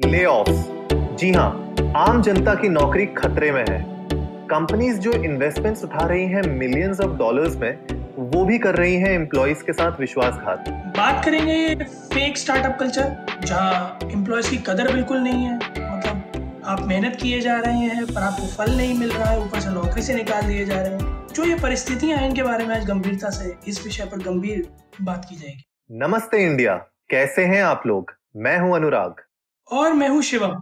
ले ऑफ़ जी हाँ आम जनता की नौकरी खतरे में है। कंपनीज़ जो इन्वेस्टमेंट्स उठा रही हैं मिलियंस ऑफ़ डॉलर्स में वो भी कर रही हैं एम्प्लॉयज़ के साथ विश्वासघात। बात करेंगे फेक स्टार्टअप कल्चर जहाँ एम्प्लॉयज़ की कदर बिल्कुल नहीं है। मतलब आप मेहनत किए जा रहे हैं पर आपको फल नहीं मिल रहा है ऊपर से नौकरी से निकाल दिए जा रहे हैं। जो ये परिस्थितियाँ हैं इनके बारे में आज गंभीरता से इस विषय पर गंभीर बात की जाएगी। नमस्ते इंडिया कैसे हैं आप लोग? मैं हूँ अनुराग। और मैं हूँ शिवम।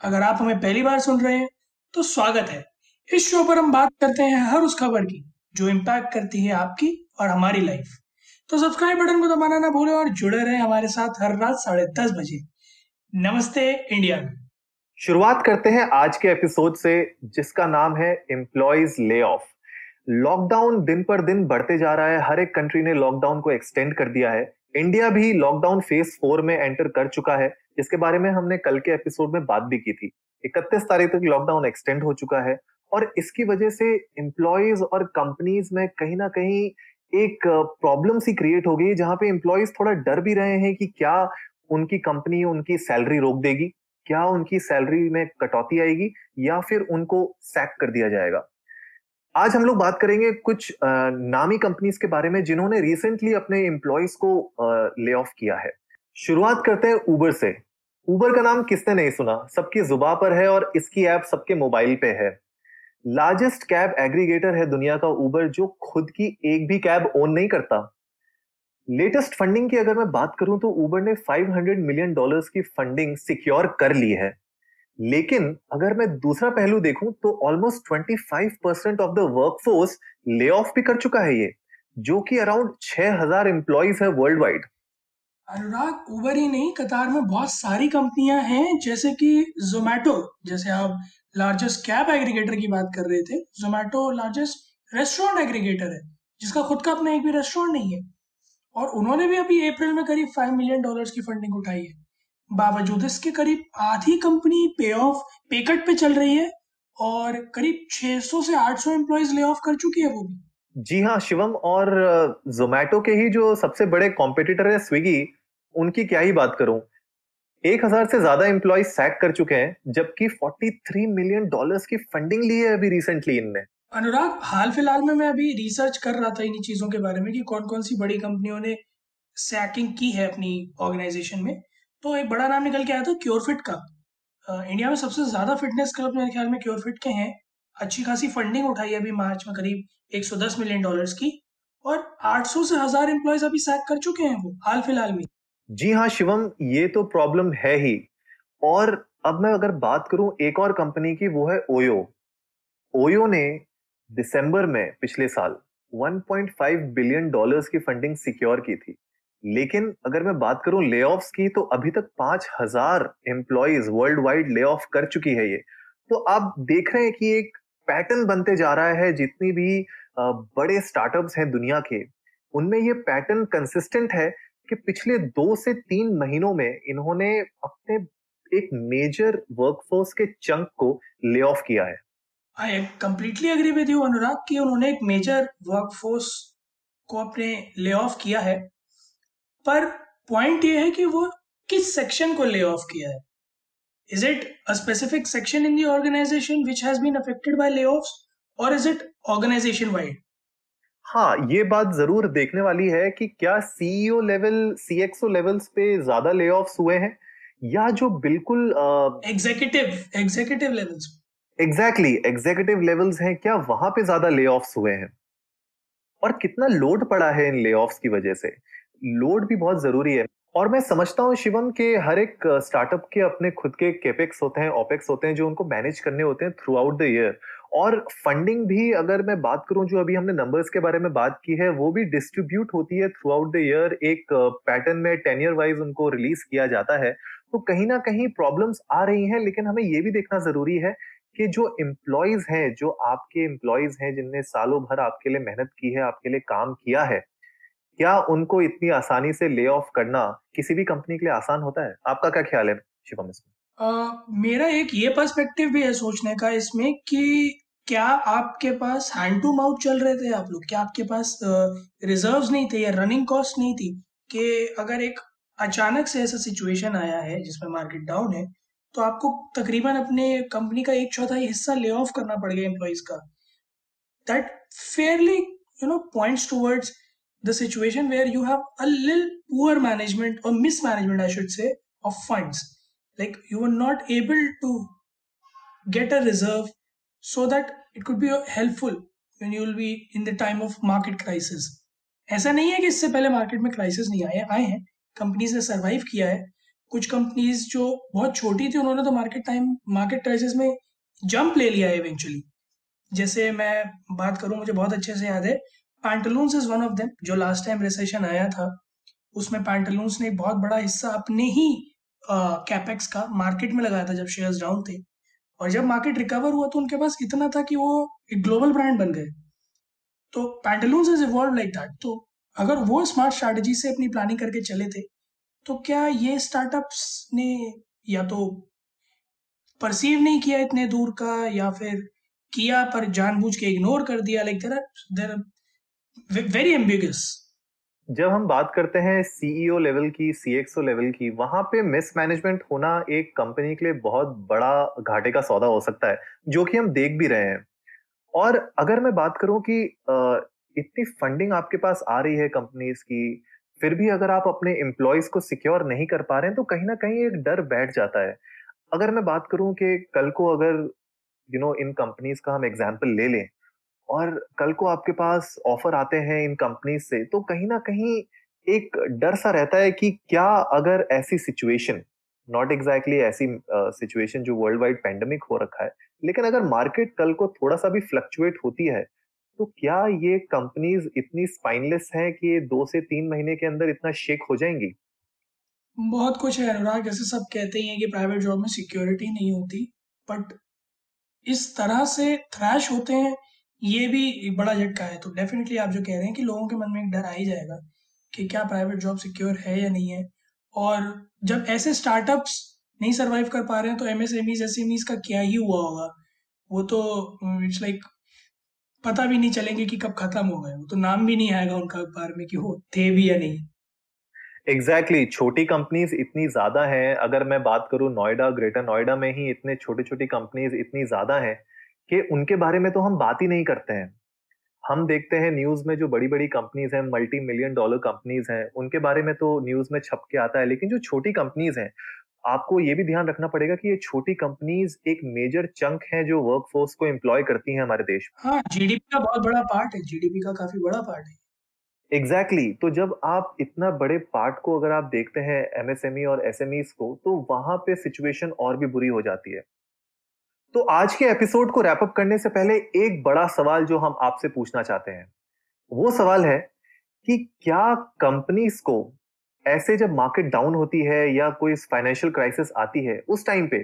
अगर आप हमें पहली बार सुन रहे हैं तो स्वागत है। इस शो पर हम बात करते हैं हर उस खबर की, जो इम्पैक्ट करती है आपकी और हमारी लाइफ तो सब्सक्राइब बटन को दबाना ना भूलें और जुड़े रहें हमारे साथ हर रात साढ़े दस बजे। नमस्ते इंडिया शुरुआत करते हैं आज के एपिसोड से, जिसका नाम है एम्प्लॉयज़ ले ऑफ़ लॉकडाउन दिन पर दिन बढ़ते जा रहा है। हर एक कंट्री ने लॉकडाउन को एक्सटेंड कर दिया है। इंडिया भी लॉकडाउन फ़ेज़ फोर में एंटर कर चुका है। जिसके बारे में हमने कल के एपिसोड में बात भी की थी। इकतीस तारीख तक लॉकडाउन एक्सटेंड हो चुका है और इसकी वजह से एम्प्लॉयज़ और कंपनीज़ में कहीं ना कहीं एक प्रॉब्लम सी क्रिएट हो गई जहाँ पे एम्प्लॉयज़ थोड़ा डर भी रहे हैं कि क्या उनकी कंपनी उनकी सैलरी रोक देगी, क्या उनकी सैलरी में कटौती आएगी या फिर उनको सैक कर दिया जाएगा। आज हम लोग बात करेंगे कुछ नामी कंपनीज़ के बारे में जिन्होंने रिसेंटली अपने एम्प्लॉयज़ को ले ऑफ़ किया है। शुरुआत करते हैं ऊबर से। उबर का नाम किसने नहीं सुना? सबकी जुबा पर है और इसकी ऐप सबके मोबाइल पे है। लार्जेस्ट कैब एग्रीगेटर है दुनिया का ऊबर जो खुद की एक भी कैब ओन नहीं करता। लेटेस्ट फंडिंग की अगर मैं बात करूँ तो ऊबर ने 500 मिलियन डॉलर्स की फंडिंग सिक्योर कर ली है। लेकिन अगर मैं दूसरा पहलू देखूँ तो almost 25 percent of the workforce lay off भी कर चुका है ये, जो कि अराउंड 6000 एम्प्लॉयज़ है वर्ल्ड वाइड अनुराग उबर ही नहीं, कतार में बहुत सारी कंपनियाँ हैं, जैसे कि जोमैटो जैसे आप लार्जेस्ट कैब एग्रीगेटर की बात कर रहे थे जोमैटो लार्जेस्ट रेस्टोरेंट एग्रीगेटर है, जिसका खुद का अपना एक भी रेस्टोरेंट नहीं है। और उन्होंने भी अभी अप्रैल में करीब फाइव मिलियन डॉलर्स की फंडिंग उठाई है। बावजूद इसके करीब आधी कंपनी पे ऑफ़ पे कट पे चल रही है और करीब 600 से 800 एम्प्लॉयज़ ले ऑफ़ कर चुकी है वो भी। जी हाँ शिवम और जोमैटो के ही जो सबसे बड़े कॉम्पिटिटर है स्विगी उनकी क्या ही बात करूँ? एक हज़ार से ज़्यादा एम्प्लॉय सैक कर चुके हैं जबकि 43 मिलियन डॉलर्स की फंडिंग ली है अभी रिसेंटली इनने। अनुराग हाल फ़िलहाल में मैं अभी रिसर्च कर रहा था इन चीज़ों के बारे में कि कौन कौन सी बड़ी कंपनियों ने सैकिंग की है अपनी ऑर्गेनाइजेशन में। तो एक बड़ा नाम निकल के आया था क्योरफिट का। इंडिया में सबसे ज़्यादा फिटनेस क्लब मेरे ख्याल में क्योरफिट के हैं। अच्छी खासी फंडिंग उठाई अभी मार्च में करीब 110 मिलियन डॉलर्स की। और 800 से हज़ार एम्प्लॉयज़ अभी सैक कर चुके हैं वो, हाल फ़िलहाल में। जी हाँ शिवम, ये तो प्रॉब्लम है ही। और अब मैं अगर बात करूँ एक और कंपनी की, वो है ओयो ओयो ने दिसंबर में पिछले साल 1.5 बिलियन डॉलर्स की फंडिंग सिक्योर की थी। लेकिन अगर मैं बात करूँ ले की तो अभी तक पाँच हज़ार employees worldwide lay off कर चुकी है ये। तो आप देख रहे हैं कि एक पैटर्न बनते जा रहा है, जितनी भी बड़े स्टार्टअप्स हैं दुनिया के, उनमें ये पैटर्न कंसिस्टेंट है कि पिछले दो से तीन महीनों में इन्होंने अपने एक मेजर वर्कफोर्स के चंक को ले ऑफ़ किया है। I completely agree with you Anurag कि उन्होंने एक मेजर वर्कफोर्स को अपने ले ऑफ़ किया है। पर पॉइंट ये है कि वो किस सेक्शन को ले ऑफ़ किया है? Is it a specific section in the organization which has been affected by lay और इज़ इट ऑर्गेनाइजेशन वाइड हाँ ये बात ज़रूर देखने वाली है कि क्या सीईओ लेवल सीएक्सओ लेवल्स पे ज़्यादा ले हुए हैं या जो बिल्कुल executive executive levels exactly executive levels हैं क्या वहाँ पे ज़्यादा ले हुए हैं? और कितना लोड पड़ा है इन ले की वजह से? लोड भी बहुत ज़रूरी है। और मैं समझता हूँ शिवम के हर एक स्टार्टअप के अपने खुद के केपेक्स होते हैं ओपेक्स होते हैं, जो उनको मैनेज करने होते हैं थ्रू आउट द ईयर और फंडिंग भी अगर मैं बात करूँ, जो अभी हमने नंबर्स के बारे में बात की है, वो भी डिस्ट्रीब्यूट होती है थ्रू आउट द ईयर एक पैटर्न में टेन ईयर वाइज उनको रिलीज़ किया जाता है। तो कहीं ना कहीं प्रॉब्लम्स आ रही हैं, लेकिन हमें ये भी देखना ज़रूरी है कि जो एम्प्लॉयज़ हैं, जो आपके एम्प्लॉयज़ हैं, जिनने सालों भर आपके लिए मेहनत की है, आपके लिए काम किया है क्या उनको इतनी आसानी से ले ऑफ़ करना किसी भी कंपनी के लिए आसान होता है? आपका क्या ख्याल है शिवम इसमें? मेरा एक ये पर्सपेक्टिव भी है सोचने का इसमें कि क्या आपके पास हैंड टू माउथ चल रहे थे आप लोग? क्या आपके पास रिजर्व्स uh, नहीं थे या रनिंग कॉस्ट नहीं थी? कि अगर एक अचानक से ऐसा सिचुएशन आया है जिसमें मार्केट डाउन है तो आपको तकरीबन अपने कंपनी का एक चौथाई हिस्सा ले ऑफ़ करना पड़ गया एम्प्लॉयज़ का। That fairly you know points towards the situation where you have a little poor management or mismanagement, I should say, of funds. Like you were not able to get a reserve so that it could be helpful when you will be in the time of market crisis. ऐसा नहीं है कि इससे पहले market में crisis नहीं आए आए हैं कंपनीज़ ने सरवाइव किया है कुछ कंपनीज़ जो बहुत छोटी थी उन्होंने तो मार्केट टाइम मार्केट क्राइसिस में जंप ले लिया है इवेंचुअली जैसे मैं बात करूँ मुझे बहुत अच्छे से याद है Pantaloons is one of them जो लास्ट टाइम रिसेशन आया था उसमें पैंटलून्स ने बहुत बड़ा हिस्सा अपने ही कैपेक्स uh, का मार्केट में लगाया था जब शेयर्स डाउन थे। और जब मार्केट रिकवर हुआ तो उनके पास इतना था कि वो एक ग्लोबल ब्रांड बन गए। तो Pantaloons is evolve like that तो अगर वो स्मार्ट स्ट्रैटेजी से अपनी प्लानिंग करके चले थे तो क्या ये स्टार्टअप्स ने या तो परसीव नहीं किया इतने दूर का या फिर किया पर जानबूझ के इग्नोर कर दिया? Like there there very ambiguous जब हम बात करते हैं सीईओ लेवल e की सीएक्सओ लेवल की, वहाँ पे मिसमैनेजमेंट होना एक कंपनी के लिए बहुत बड़ा घाटे का सौदा हो सकता है, जो कि हम देख भी रहे हैं। और अगर मैं बात करूँ कि इतनी फंडिंग आपके पास आ रही है कंपनीज़ की, फिर भी अगर आप अपने एम्प्लॉयज़ को सिक्योर नहीं कर पा रहे हैं तो कहीं ना कहीं एक डर बैठ जाता है। अगर मैं बात करूँ कि कल को अगर यू नो इन कंपनीज़ का हम एग्ज़ाम्पल ले लें और कल को आपके पास ऑफ़र आते हैं इन कंपनीज़ से तो कहीं ना कहीं एक डर सा रहता है कि क्या अगर ऐसी सिचुएशन, नॉट एग्जैक्टली ऐसी सिचुएशन जो वर्ल्ड वाइड पेंडेमिक हो रखा है, लेकिन अगर मार्केट कल को थोड़ा सा भी फ्लक्चुएट होती है तो क्या ये कंपनीज़ इतनी स्पाइनलेस हैं कि ये दो से तीन महीने के अंदर इतना शेक हो जाएँगी? बहुत कुछ है अनुराग, जैसे सब कहते हैं कि प्राइवेट जॉब में सिक्योरिटी नहीं होती बट इस तरह से थ्रैश होते हैं ये भी बड़ा झटका है। तो डेफिनेटली आप जो कह रहे हैं कि लोगों के मन में एक डर आ ही जाएगा कि क्या प्राइवेट जॉब सिक्योर है या नहीं है। और जब ऐसे स्टार्टअप्स नहीं सरवाइव कर पा रहे हैं तो एमएसएमईज एसएमईज का क्या ही हुआ होगा? वो तो इट्स लाइक पता भी नहीं चलेंगे कि कब खत्म हो गए। तो नाम भी नहीं आएगा उनका अखबार में कि हो थे भी या नहीं। एग्जैक्टली exactly, छोटी कंपनीज़ इतनी ज़्यादा हैं। अगर मैं बात करूँ नोएडा ग्रेटर नोएडा में ही इतने छोटी छोटी कंपनीज़ इतनी ज़्यादा हैं कि उनके बारे में तो हम बात ही नहीं करते हैं। हम देखते हैं न्यूज़ में जो बड़ी बड़ी कंपनीज़ हैं मल्टी मिलियन डॉलर कंपनीज़ हैं उनके बारे में तो न्यूज़ में छप के आता है लेकिन जो छोटी कंपनीज़ हैं आपको ये भी ध्यान रखना पड़ेगा कि ये छोटी कंपनीज़ एक मेजर चंक है जो वर्कफोर्स को एम्प्लॉय करती हैं हमारे देश में। हाँ जीडीपी का बहुत बड़ा पार्ट है जीडीपी का काफ़ी बड़ा पार्ट है। Exactly exactly. तो जब आप इतना बड़े पार्ट को अगर आप देखते हैं एमएसएमई e और एसएमई को तो वहाँ पे सिचुएशन और भी बुरी हो जाती है। तो आज के एपिसोड को रैपअप करने से पहले एक बड़ा सवाल जो हम आपसे पूछना चाहते हैं। वो सवाल है कि क्या कंपनीज़ को ऐसे जब मार्केट डाउन होती है या कोई फाइनेंशियल क्राइसिस आती है, उस टाइम पे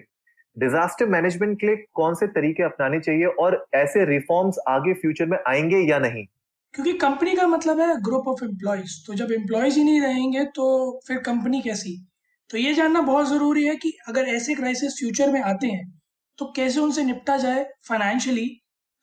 डिजास्टर मैनेजमेंट के लिए कौन से तरीके अपनाने चाहिए और ऐसे रिफॉर्म्स आगे फ्यूचर में आएँगे या नहीं? क्योंकि कंपनी का मतलब है ग्रुप ऑफ़ एम्प्लॉयज़ तो जब एम्प्लॉयज़ ही नहीं रहेंगे तो फिर कंपनी कैसी? तो ये जानना बहुत ज़रूरी है कि अगर ऐसे क्राइसिस फ्यूचर में आते हैं तो कैसे उनसे निपटा जाए फाइनेंशियली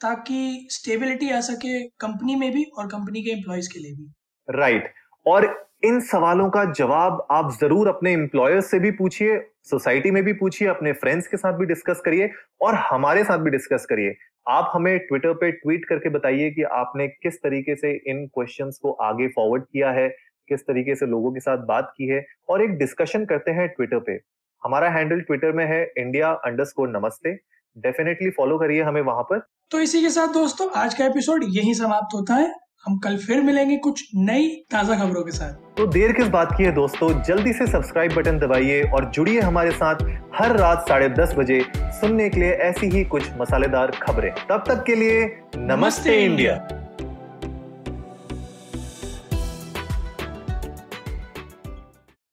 ताकि स्टेबिलिटी आ सके कंपनी में भी और कंपनी के एम्प्लॉयज़ के लिए भी? Right right. और इन सवालों का जवाब आप ज़रूर अपने एम्प्लॉयर्स से भी पूछिए सोसाइटी में भी पूछिए, अपने फ्रेंड्स के साथ भी डिस्कस करिए और हमारे साथ भी डिस्कस करिए। आप हमें ट्विटर पे ट्वीट करके बताइए कि आपने किस तरीके से इन क्वेश्चंस को आगे फॉरवर्ड किया है, किस तरीके से लोगों के साथ बात की है और एक डिस्कशन करते हैं ट्विटर पे। हमारा हैंडल ट्विटर में है इंडिया अंडर नमस्ते। डेफिनेटली फॉलो करिए हमें वहाँ पर। तो इसी के साथ दोस्तों आज का एपिसोड यही समाप्त होता है। हम कल फिर मिलेंगे कुछ नई ताज़ा खबरों के साथ। तो देर किस बात की है दोस्तों? जल्दी से सब्सक्राइब बटन दबाइए और जुड़िए हमारे साथ हर रात साढ़े दस बजे सुनने के लिए ऐसी ही कुछ मसालेदार खबरें। तब तक के लिए नमस्ते, नमस्ते इंडिया।